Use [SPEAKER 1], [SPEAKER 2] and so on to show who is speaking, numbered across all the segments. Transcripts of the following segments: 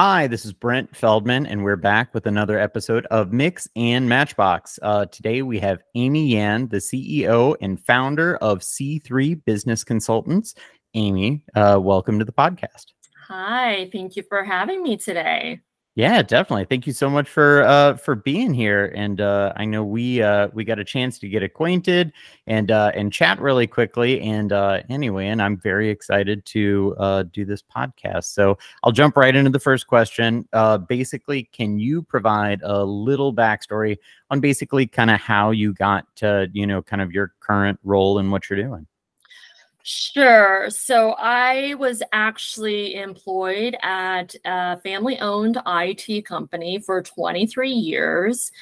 [SPEAKER 1] Hi, this is Brent Feldman, and we're back with another episode of Mix and Matchbox. Uh, today we have Amy Yan, the CEO and founder of C3 Business Consultants. Amy, uh, welcome to the podcast.
[SPEAKER 2] Hi, thank you for having me today.
[SPEAKER 1] Yeah, definitely. Thank you so much for uh for being here. And uh I know we uh we got a chance to get acquainted and uh and chat really quickly. And uh anyway, and I'm very excited to uh do this podcast. So I'll jump right into the first question. Uh basically, can you provide a little backstory on basically kind of how you got to, you know, kind of your current role and what you're doing?
[SPEAKER 2] Sure. So I was actually employed at a family owned IT company for 23 years.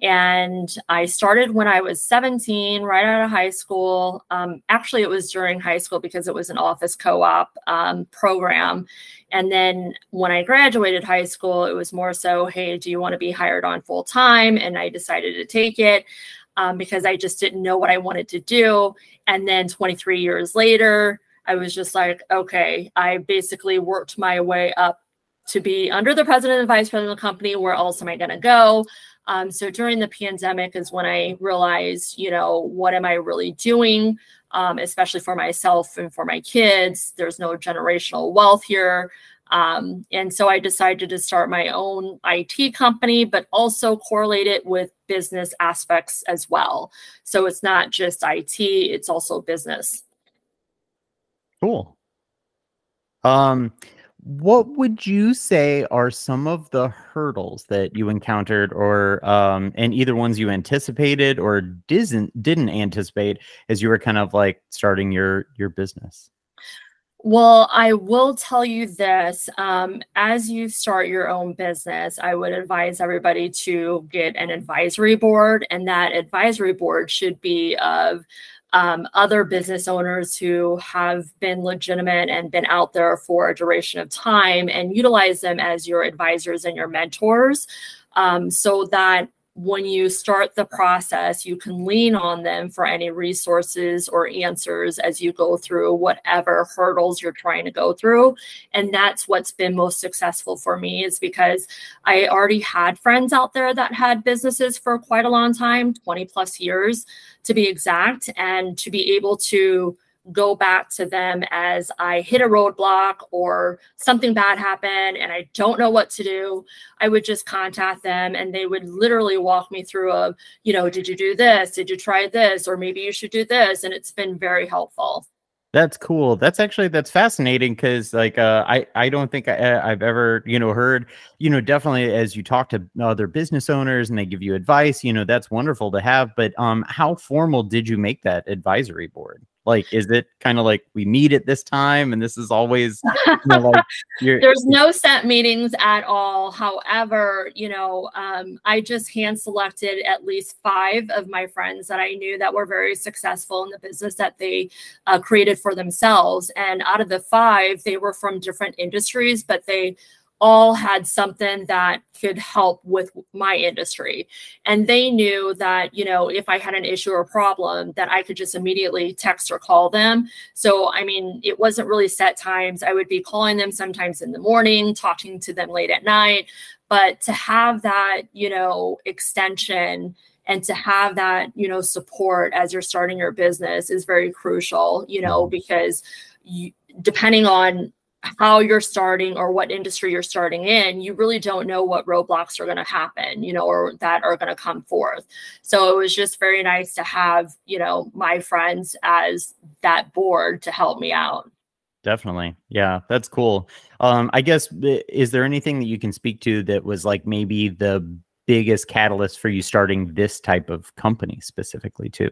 [SPEAKER 2] And I started when I was 17, right out of high school. Um, actually, it was during high school because it was an office co op um, program. And then when I graduated high school, it was more so, hey, do you want to be hired on full time? And I decided to take it um, because I just didn't know what I wanted to do. And then 23 years later, I was just like, okay, I basically worked my way up to be under the president and vice president of the company. Where else am I going to go? Um, so during the pandemic is when I realized, you know, what am I really doing, um, especially for myself and for my kids? There's no generational wealth here. Um, and so I decided to start my own IT company, but also correlate it with business aspects as well. So it's not just IT, it's also business.
[SPEAKER 1] Cool. Um, what would you say are some of the hurdles that you encountered or um, and either ones you anticipated or didn't didn't anticipate as you were kind of like starting your your business
[SPEAKER 2] well, I will tell you this. Um, as you start your own business, I would advise everybody to get an advisory board, and that advisory board should be of um, other business owners who have been legitimate and been out there for a duration of time and utilize them as your advisors and your mentors um, so that when you start the process, you can lean on them for any resources or answers as you go through whatever hurdles you're trying to go through. And that's what's been most successful for me is because I already had friends out there that had businesses for quite a long time 20 plus years to be exact, and to be able to go back to them as I hit a roadblock or something bad happened and I don't know what to do, I would just contact them and they would literally walk me through a, you know, did you do this? Did you try this? Or maybe you should do this. And it's been very helpful.
[SPEAKER 1] That's cool. That's actually that's fascinating because like uh, I I don't think I, I've ever you know heard you know definitely as you talk to other business owners and they give you advice you know that's wonderful to have. But um, how formal did you make that advisory board? Like, is it kind of like we meet at this time and this is always, you know, like
[SPEAKER 2] there's no set meetings at all. However, you know, um, I just hand selected at least five of my friends that I knew that were very successful in the business that they uh, created for themselves. And out of the five, they were from different industries, but they all had something that could help with my industry. And they knew that you know if i had an issue or problem that i could just immediately text or call them. So i mean it wasn't really set times. I would be calling them sometimes in the morning talking to them late at night. But to have that you know extension and to have that you know support as you're starting your business is very crucial you know mm-hmm. because you, depending on how you're starting or what industry you're starting in, you really don't know what roadblocks are going to happen, you know, or that are going to come forth. So it was just very nice to have, you know, my friends as that board to help me out.
[SPEAKER 1] Definitely. Yeah, that's cool. Um, I guess, is there anything that you can speak to that was like maybe the biggest catalyst for you starting this type of company specifically, too?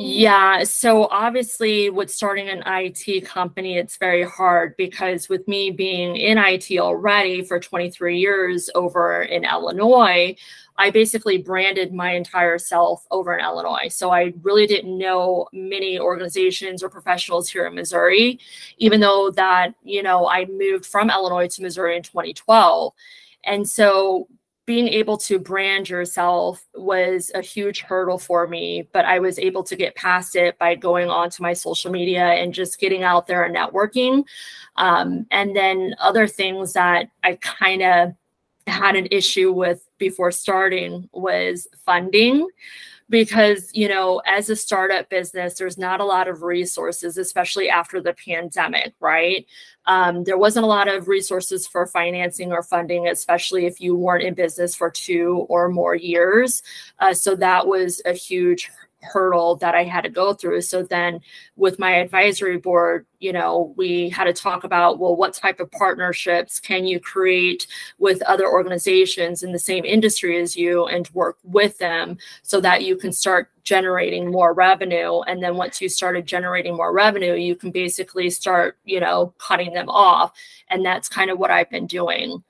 [SPEAKER 2] Yeah. So obviously, with starting an IT company, it's very hard because with me being in IT already for 23 years over in Illinois, I basically branded my entire self over in Illinois. So I really didn't know many organizations or professionals here in Missouri, even though that, you know, I moved from Illinois to Missouri in 2012. And so being able to brand yourself was a huge hurdle for me, but I was able to get past it by going onto my social media and just getting out there and networking. Um, and then other things that I kind of had an issue with before starting was funding because you know as a startup business there's not a lot of resources especially after the pandemic right? Um, there wasn't a lot of resources for financing or funding especially if you weren't in business for two or more years. Uh, so that was a huge hurdle that I had to go through. So then with my advisory board, you know, we had to talk about, well, what type of partnerships can you create with other organizations in the same industry as you and work with them so that you can start generating more revenue. And then once you started generating more revenue, you can basically start, you know, cutting them off. And that's kind of what I've been doing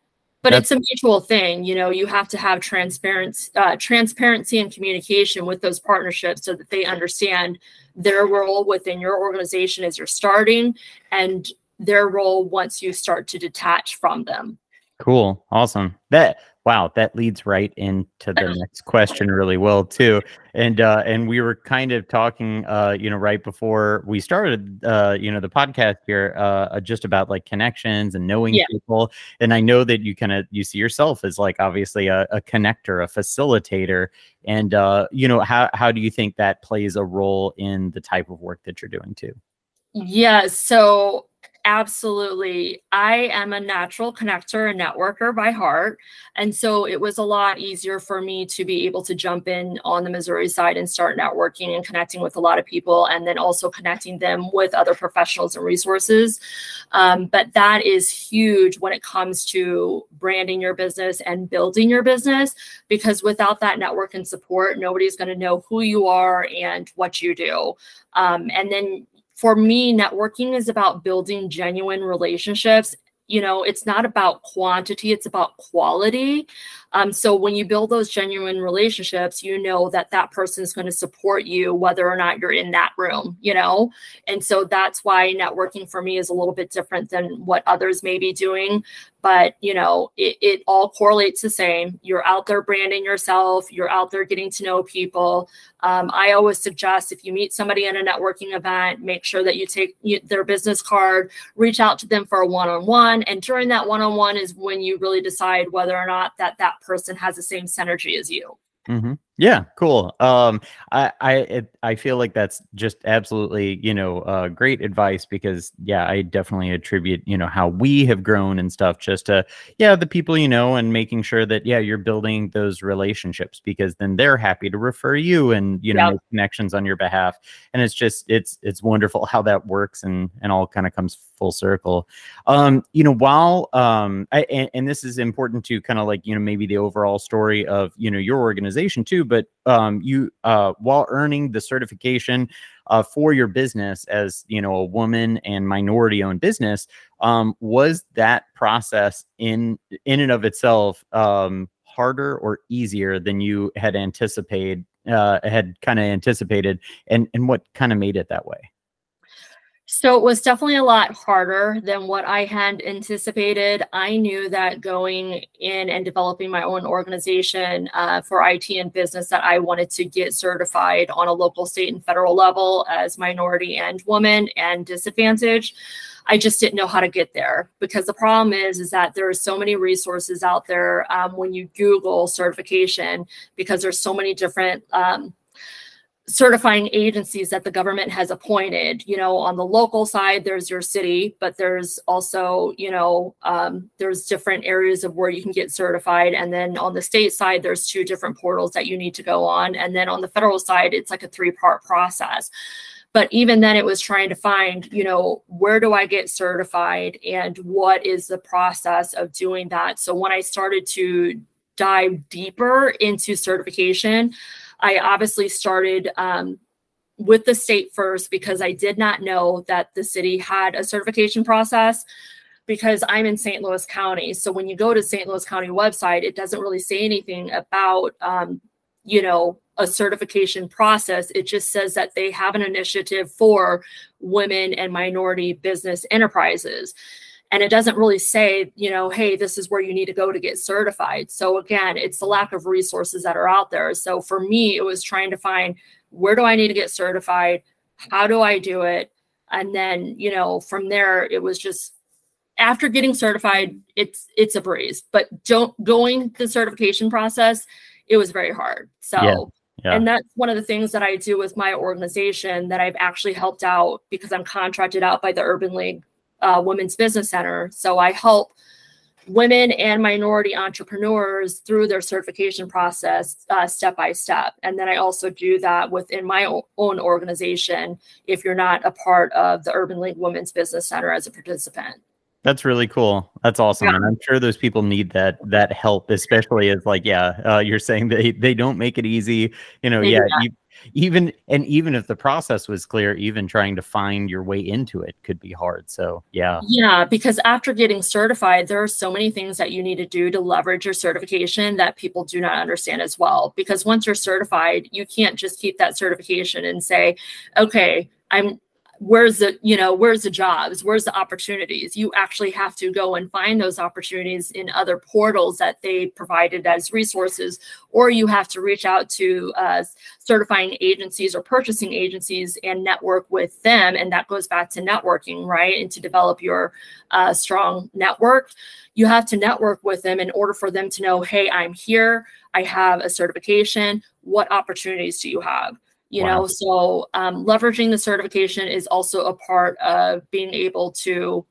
[SPEAKER 2] but That's, it's a mutual thing you know you have to have transparency uh, transparency and communication with those partnerships so that they understand their role within your organization as you're starting and their role once you start to detach from them.
[SPEAKER 1] Cool. Awesome. That wow, that leads right into the next question really well too. And uh, and we were kind of talking, uh, you know, right before we started, uh, you know, the podcast here, uh, just about like connections and knowing yeah. people. And I know that you kind of you see yourself as like obviously a, a connector, a facilitator. And uh, you know, how how do you think that plays a role in the type of work that you're doing too?
[SPEAKER 2] Yeah. So Absolutely. I am a natural connector and networker by heart. And so it was a lot easier for me to be able to jump in on the Missouri side and start networking and connecting with a lot of people, and then also connecting them with other professionals and resources. Um, but that is huge when it comes to branding your business and building your business, because without that network and support, nobody's going to know who you are and what you do. Um, and then for me, networking is about building genuine relationships. You know it's not about quantity it's about quality um, so when you build those genuine relationships you know that that person is going to support you whether or not you're in that room you know? And so that's why networking for me is a little bit different than what others may be doing. But you know it, it all correlates the same. You're out there branding yourself. You're out there getting to know people. Um, i always suggest if you meet somebody in a networking event make sure that you take their business card reach out to them for a one-on-one. And during that one-on-one is when you really decide whether or not that that person has the same synergy as you
[SPEAKER 1] mm-hmm. Yeah, cool. Um, I I it, I feel like that's just absolutely you know uh, great advice because yeah, I definitely attribute you know how we have grown and stuff just to yeah the people you know and making sure that yeah you're building those relationships because then they're happy to refer you and you know yep. make connections on your behalf and it's just it's it's wonderful how that works and and all kind of comes full circle. Um, you know while um I, and, and this is important to kind of like you know maybe the overall story of you know your organization too but um, you uh, while earning the certification uh, for your business as you know a woman and minority owned business um, was that process in in and of itself um, harder or easier than you had anticipated uh, had kind of anticipated? And and what kind of made it that way
[SPEAKER 2] so it was definitely a lot harder than what I had anticipated. I knew that going in and developing my own organization uh, for IT and business that I wanted to get certified on a local, state, and federal level as minority and woman and disadvantaged. I just didn't know how to get there because the problem is is that there are so many resources out there um, when you Google certification because there's so many different um, certifying agencies that the government has appointed. You know on the local side there's your city but there's also you know um, there's different areas of where you can get certified. And then on the state side there's two different portals that you need to go on. And then on the federal side it's like a three part process. But even then it was trying to find you know where do i get certified and what is the process of doing that? So when i started to dive deeper into certification I obviously started um, with the state first because I did not know that the city had a certification process because I'm in St. Louis County. So when you go to St. Louis County website, it doesn't really say anything about, um, you know, a certification process. It just says that they have an initiative for women and minority business enterprises. And it doesn't really say you know hey this is where you need to go to get certified. So again it's the lack of resources that are out there. So for me it was trying to find where do i need to get certified? How do i do it? And then you know from there it was just after getting certified it's it's a breeze. But don't going the certification process it was very hard. So yeah. Yeah. And that's one of the things that I do with my organization that I've actually helped out because I'm contracted out by the Urban League uh, Women's Business Center. So I help women and minority entrepreneurs through their certification process uh, step by step. And then I also do that within my own organization if you're not a part of the Urban League Women's Business Center as a participant.
[SPEAKER 1] That's really cool. That's awesome, yeah. and I'm sure those people need that that help, especially as like, yeah, uh, you're saying they they don't make it easy. You know, yeah, yeah. Even and even if the process was clear even trying to find your way into it could be hard so yeah
[SPEAKER 2] yeah because after getting certified there are so many things that you need to do to leverage your certification that people do not understand as well because once you're certified you can't just keep that certification and say okay i'm where's the you know where's the jobs? Where's the opportunities? You actually have to go and find those opportunities in other portals that they provided as resources or you have to reach out to uh, certifying agencies or purchasing agencies and network with them and that goes back to networking right? And to develop your uh, strong network. You have to network with them in order for them to know hey i'm here. I have a certification. What opportunities do you have you wow. know so um, leveraging the certification is also a part of being able to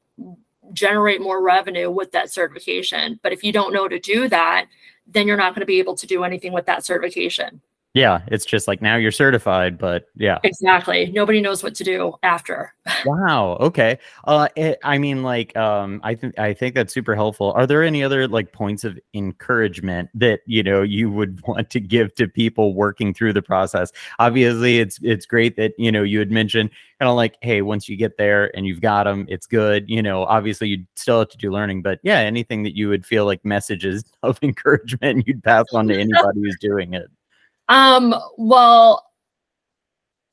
[SPEAKER 2] generate more revenue with that certification but if you don't know to do that then you're not going to be able to do anything with that certification
[SPEAKER 1] yeah, it's just like now you're certified, but yeah.
[SPEAKER 2] Exactly. Nobody knows what to do after.
[SPEAKER 1] wow. Okay. Uh it, eh, I mean like um I think I think that's super helpful. Are there any other like points of encouragement that, you know, you would want to give to people working through the process? Obviously, it's it's great that, you know, you had mentioned kind of like, hey, once you get there and you've got them, it's good. You know, obviously you still have to do learning, but yeah, anything that you would feel like messages of encouragement you'd pass on to anybody who's doing it.
[SPEAKER 2] Um, well,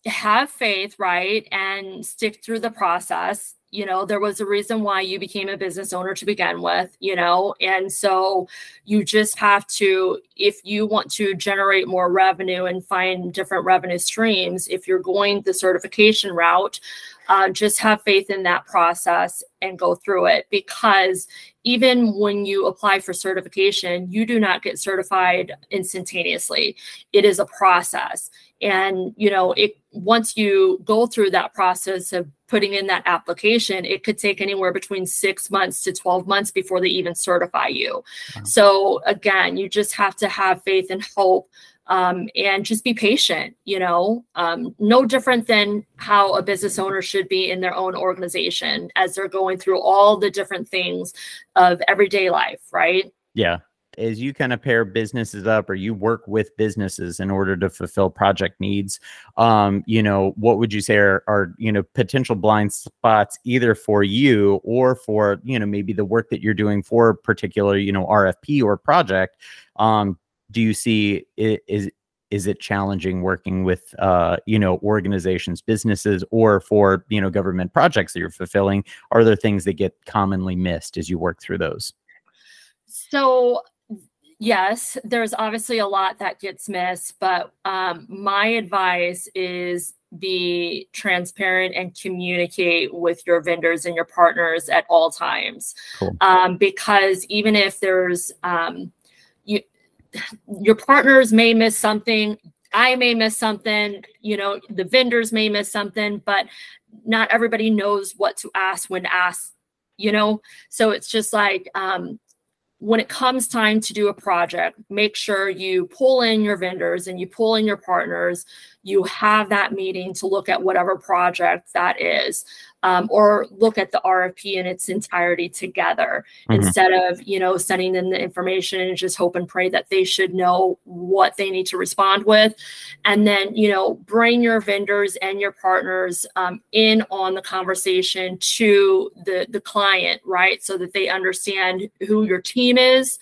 [SPEAKER 2] have faith, right? And stick through the process. You know, there was a reason why you became a business owner to begin with, you know, and so you just have to, if you want to generate more revenue and find different revenue streams, if you're going the certification route, uh, just have faith in that process and go through it because even when you apply for certification, you do not get certified instantaneously. It is a process. And, you know, it once you go through that process of putting in that application, it could take anywhere between six months to 12 months before they even certify you. Wow. So again, you just have to have faith and hope um, and just be patient, you know, um, no different than how a business owner should be in their own organization as they're going through all the different things of everyday life, right?
[SPEAKER 1] Yeah. As you kind of pair businesses up or you work with businesses in order to fulfill project needs, um, you know, what would you say are, are, you know, potential blind spots either for you or for, you know, maybe the work that you're doing for a particular, you know, RFP or project um, do you see it, is is it challenging working with uh, you know organizations businesses or for you know government projects that you're fulfilling? Are there things that get commonly missed as you work through those?
[SPEAKER 2] So yes there's obviously a lot that gets missed but um, my advice is be transparent and communicate with your vendors and your partners at all times. Cool. um, because even if there's um, you your partners may miss something i may miss something you know the vendors may miss something but not everybody knows what to ask when asked you know? So it's just like um when it comes time to do a project make sure you pull in your vendors and you pull in your partners. You have that meeting to look at whatever project that is um, or look at the RFP in its entirety together mm-hmm. instead of you know sending them the information and just hope and pray that they should know what they need to respond with and then you know bring your vendors and your partners um, in on the conversation to the the client right so that they understand who your team is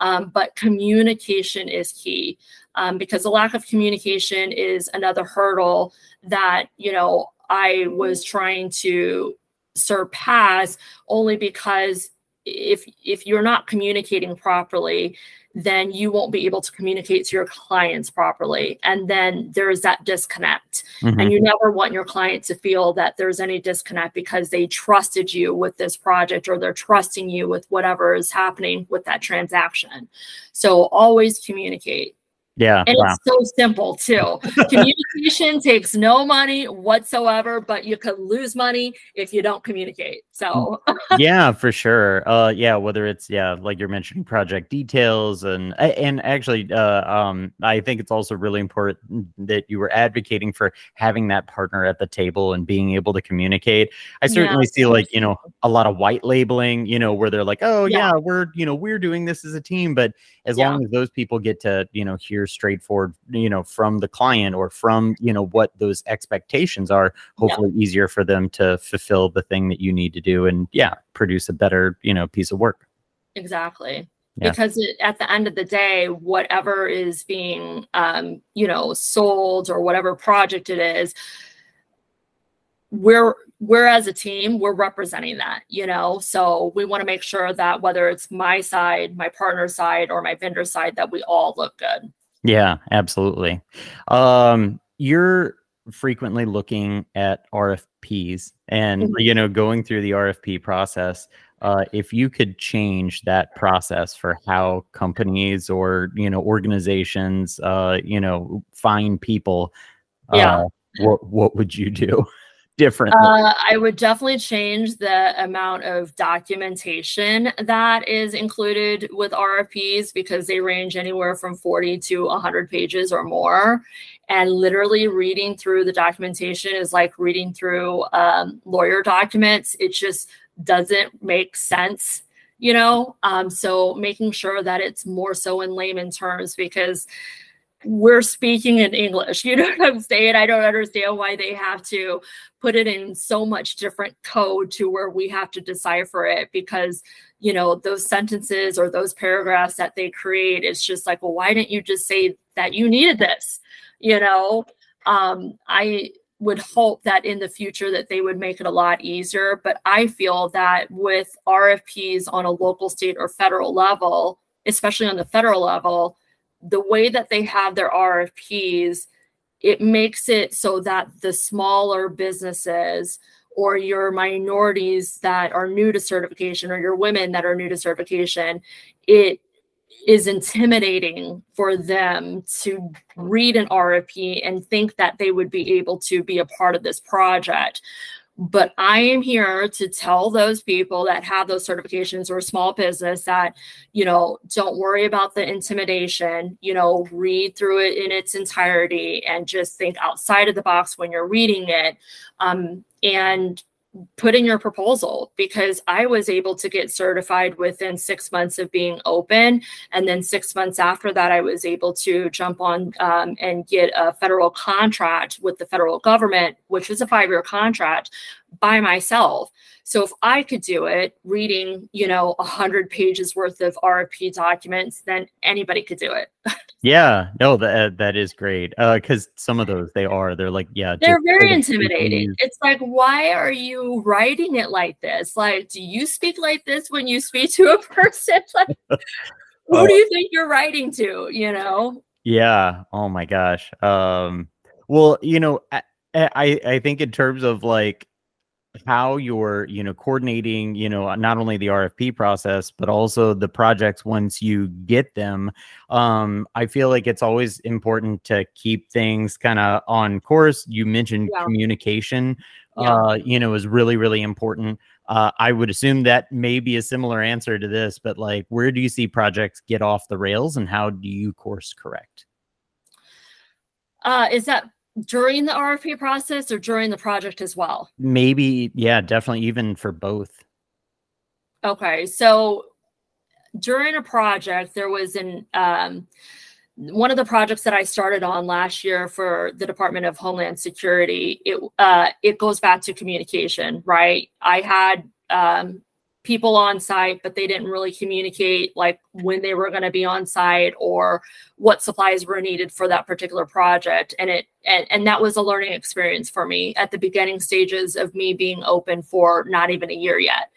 [SPEAKER 2] um, but communication is key um, because the lack of communication is another hurdle that you know I was trying to surpass only because if if you're not communicating properly then you won't be able to communicate to your clients properly. And then there's that disconnect. Mm-hmm. and you never want your client to feel that there's any disconnect because they trusted you with this project or they're trusting you with whatever is happening with that transaction. So always communicate
[SPEAKER 1] yeah.
[SPEAKER 2] And wow. it's so simple too. Communication takes no money whatsoever, but you could lose money if you don't communicate. So
[SPEAKER 1] Yeah, for sure. Uh yeah, whether it's yeah, like you're mentioning project details and and actually uh um I think it's also really important that you were advocating for having that partner at the table and being able to communicate. I certainly yeah, see like, you know, a lot of white labeling, you know, where they're like, "Oh, yeah, yeah we're, you know, we're doing this as a team," but as yeah. long as those people get to, you know, hear straightforward you know from the client or from you know what those expectations are hopefully yeah. easier for them to fulfill the thing that you need to do and yeah produce a better you know piece of work
[SPEAKER 2] exactly yeah. because it, at the end of the day whatever is being um, you know sold or whatever project it is we're we're as a team we're representing that you know so we want to make sure that whether it's my side my partner side or my vendor side that we all look good
[SPEAKER 1] yeah, absolutely. Um, you're frequently looking at RFPs and mm-hmm. you know going through the RFP process. Uh, if you could change that process for how companies or you know organizations uh, you know find people,
[SPEAKER 2] yeah.
[SPEAKER 1] Uh, what what would you do? Differently?
[SPEAKER 2] Uh, I would definitely change the amount of documentation that is included with RFPs because they range anywhere from 40 to 100 pages or more. And literally reading through the documentation is like reading through um, lawyer documents. It just doesn't make sense you know um, so making sure that it's more so in layman terms because we're speaking in English. You know what I'm saying? I don't understand why they have to put it in so much different code to where we have to decipher it because, you know, those sentences or those paragraphs that they create, it's just like, well, why didn't you just say that you needed this? You know, um, I would hope that in the future that they would make it a lot easier. But I feel that with RFPs on a local, state, or federal level, especially on the federal level, the way that they have their RFPs, it makes it so that the smaller businesses or your minorities that are new to certification or your women that are new to certification, it is intimidating for them to read an RFP and think that they would be able to be a part of this project. But I am here to tell those people that have those certifications or small business that, you know, don't worry about the intimidation, you know, read through it in its entirety and just think outside of the box when you're reading it. Um, and put in your proposal because I was able to get certified within six months of being open. And then six months after that, I was able to jump on um, and get a federal contract with the federal government, which is a five year contract by myself. So if I could do it reading, you know, a hundred pages worth of RFP documents, then anybody could do it.
[SPEAKER 1] yeah, no, that that is great. Uh, because some of those they are, they're like, yeah,
[SPEAKER 2] they're very intimidating. It's like, why are you writing it like this? Like, do you speak like this when you speak to a person? Like, who oh. do you think you're writing to? You know?
[SPEAKER 1] Yeah. Oh my gosh. Um. Well, you know, I I, I think in terms of like how you're you know coordinating you know not only the rfp process but also the projects once you get them um i feel like it's always important to keep things kind of on course you mentioned yeah. communication yeah. uh you know is really really important uh, I would assume that may be a similar answer to this, but like, where do you see projects get off the rails, and how do you course correct?
[SPEAKER 2] Uh, is that during the RFP process or during the project as well?
[SPEAKER 1] Maybe, yeah, definitely even for both.
[SPEAKER 2] Okay, so during a project, there was an um, one of the projects that I started on last year for the Department of Homeland Security. It uh, it goes back to communication, right? I had um, people on site, but they didn't really communicate like when they were going to be on site or what supplies were needed for that particular project. And it and, and that was a learning experience for me at the beginning stages of me being open for not even a year yet.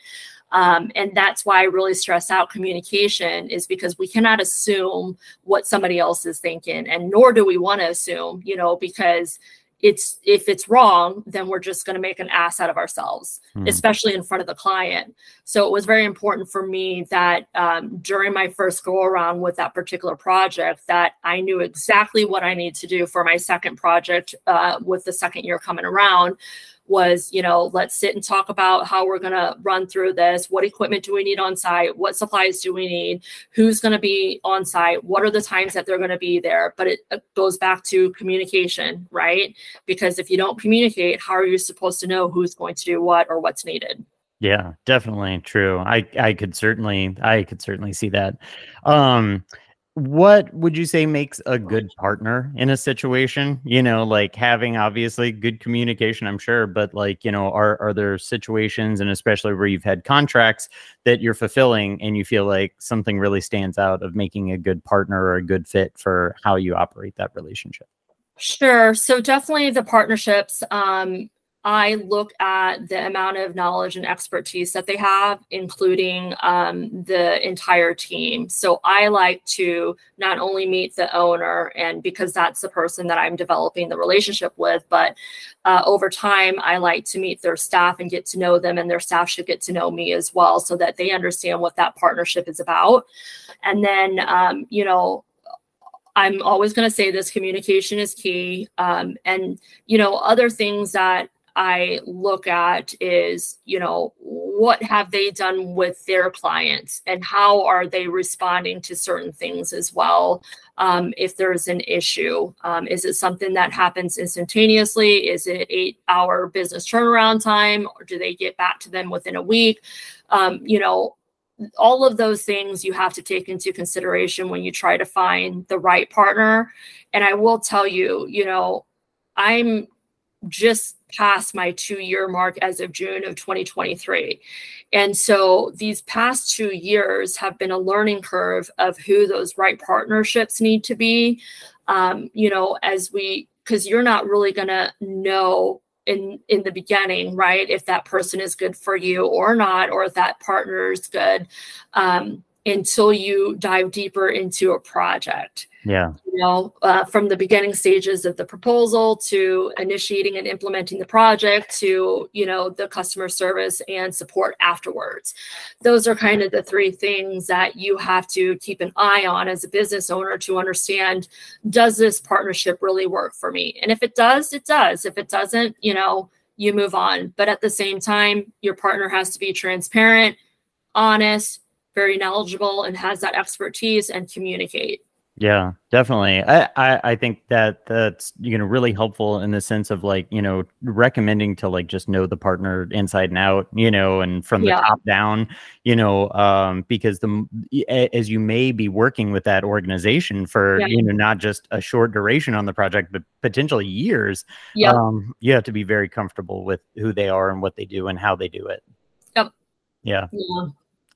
[SPEAKER 2] Um, and that's why I really stress out communication is because we cannot assume what somebody else is thinking, and nor do we want to assume, you know, because it's if it's wrong then we're just going to make an ass out of ourselves hmm. especially in front of the client so it was very important for me that um, during my first go around with that particular project that i knew exactly what i need to do for my second project uh, with the second year coming around was, you know, let's sit and talk about how we're going to run through this. What equipment do we need on site? What supplies do we need? Who's going to be on site? What are the times that they're going to be there? But it, it goes back to communication, right? Because if you don't communicate, how are you supposed to know who's going to do what or what's needed?
[SPEAKER 1] Yeah, definitely true. I I could certainly I could certainly see that. Um what would you say makes a good partner in a situation you know like having obviously good communication i'm sure but like you know are are there situations and especially where you've had contracts that you're fulfilling and you feel like something really stands out of making a good partner or a good fit for how you operate that relationship
[SPEAKER 2] Sure. So definitely the partnerships. Um, I look at the amount of knowledge and expertise that they have, including um, the entire team. So I like to not only meet the owner, and because that's the person that I'm developing the relationship with, but uh, over time, I like to meet their staff and get to know them, and their staff should get to know me as well so that they understand what that partnership is about. And then, um, you know, I'm always going to say this communication is key. Um, and, you know, other things that I look at is, you know, what have they done with their clients and how are they responding to certain things as well? Um, if there's an issue, um, is it something that happens instantaneously? Is it eight hour business turnaround time or do they get back to them within a week? Um, you know, all of those things you have to take into consideration when you try to find the right partner. And I will tell you, you know, I'm just past my two year mark as of June of 2023. And so these past two years have been a learning curve of who those right partnerships need to be. Um, you know, as we, because you're not really going to know in in the beginning right if that person is good for you or not or if that partner is good um, until you dive deeper into a project
[SPEAKER 1] yeah.
[SPEAKER 2] You know, uh, from the beginning stages of the proposal to initiating and implementing the project to, you know, the customer service and support afterwards. Those are kind of the three things that you have to keep an eye on as a business owner to understand does this partnership really work for me? And if it does, it does. If it doesn't, you know, you move on. But at the same time, your partner has to be transparent, honest, very knowledgeable, and has that expertise and communicate.
[SPEAKER 1] Yeah, definitely. I, I, I think that that's you know really helpful in the sense of like you know recommending to like just know the partner inside and out, you know, and from the yeah. top down, you know, um, because the as you may be working with that organization for yeah. you know not just a short duration on the project, but potentially years. Yeah. Um, you have to be very comfortable with who they are and what they do and how they do it.
[SPEAKER 2] Yep.
[SPEAKER 1] Yeah. Yeah.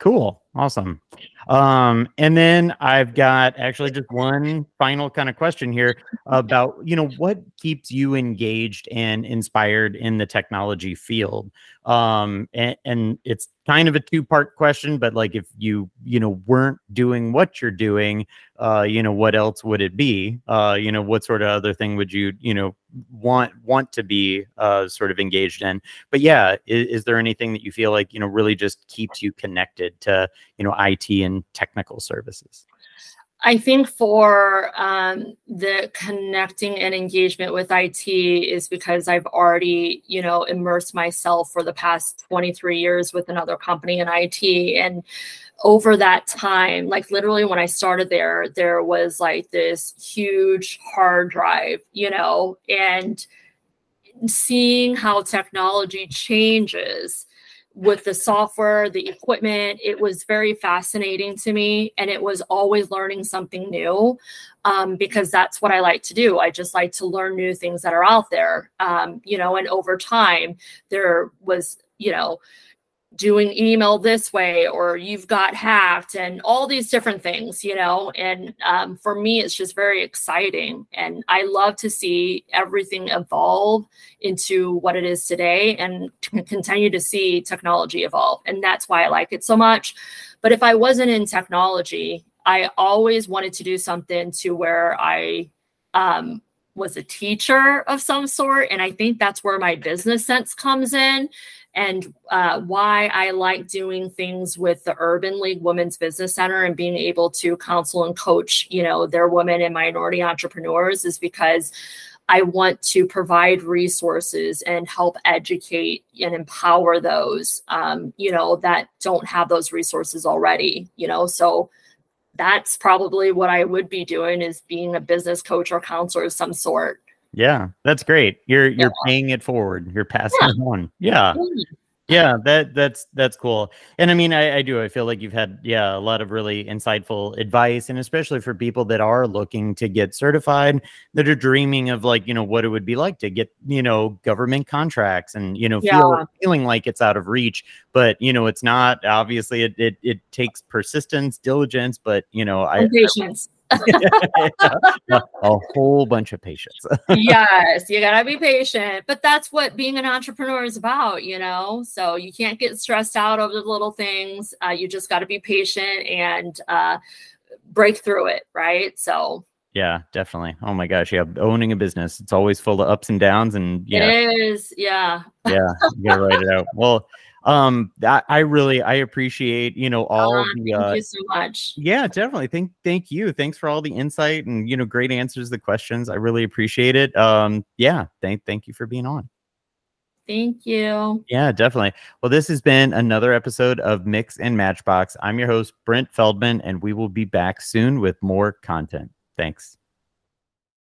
[SPEAKER 1] Cool. Awesome. Um, and then I've got actually just one final kind of question here about, you know, what keeps you engaged and inspired in the technology field? Um, and, and it's kind of a two part question, but like if you, you know, weren't doing what you're doing, uh, you know, what else would it be? Uh, you know, what sort of other thing would you, you know, want want to be uh sort of engaged in but yeah is, is there anything that you feel like you know really just keeps you connected to you know IT and technical services?
[SPEAKER 2] I think for um, the connecting and engagement with IT is because I've already, you know, immersed myself for the past 23 years with another company in IT. And over that time, like literally when I started there, there was like this huge hard drive, you know, and seeing how technology changes with the software, the equipment. It was very fascinating to me, and it was always learning something new um, because that's what I like to do. I just like to learn new things that are out there, um, you know. And over time, there was, you know, doing email this way or you've got hacked and all these different things you know? And um, for me it's just very exciting and i love to see everything evolve into what it is today and to continue to see technology evolve and that's why i like it so much. But if i wasn't in technology i always wanted to do something to where i um, was a teacher of some sort and i think that's where my business sense comes in and uh, why I like doing things with the Urban League Women's Business Center and being able to counsel and coach, you know, their women and minority entrepreneurs is because I want to provide resources and help educate and empower those, um, you know, that don't have those resources already, you know, so that's probably what I would be doing is being a business coach or counselor of some sort.
[SPEAKER 1] Yeah, that's great. You're you're yeah. paying it forward. You're passing yeah. it on. Yeah. Yeah, that that's that's cool. And I mean, I, I do. I feel like you've had yeah a lot of really insightful advice, and especially for people that are looking to get certified, that are dreaming of like you know what it would be like to get you know government contracts, and you know yeah. feel, feeling like it's out of reach, but you know it's not. Obviously, it it, it takes persistence, diligence, but you know
[SPEAKER 2] I patience.
[SPEAKER 1] a whole bunch of patience.
[SPEAKER 2] yes, you gotta be patient. But that's what being an entrepreneur is about, you know. So you can't get stressed out over the little things. Uh, you just got to be patient and uh, break through it, right? So.
[SPEAKER 1] Yeah, definitely. Oh my gosh, yeah, owning a business, it's always full of ups and downs, and yeah,
[SPEAKER 2] it is. Yeah.
[SPEAKER 1] yeah, you gotta write it out. Well, um that i really i appreciate you know all
[SPEAKER 2] uh,
[SPEAKER 1] the
[SPEAKER 2] uh, thank you so much
[SPEAKER 1] yeah definitely thank thank you thanks for all the insight and you know great answers to the questions i really appreciate it um yeah thank thank you for being on
[SPEAKER 2] Thank you.
[SPEAKER 1] Yeah, definitely. Well, this has been another episode of Mix and Matchbox. I'm your host, Brent Feldman, and we will be back soon with more content. Thanks.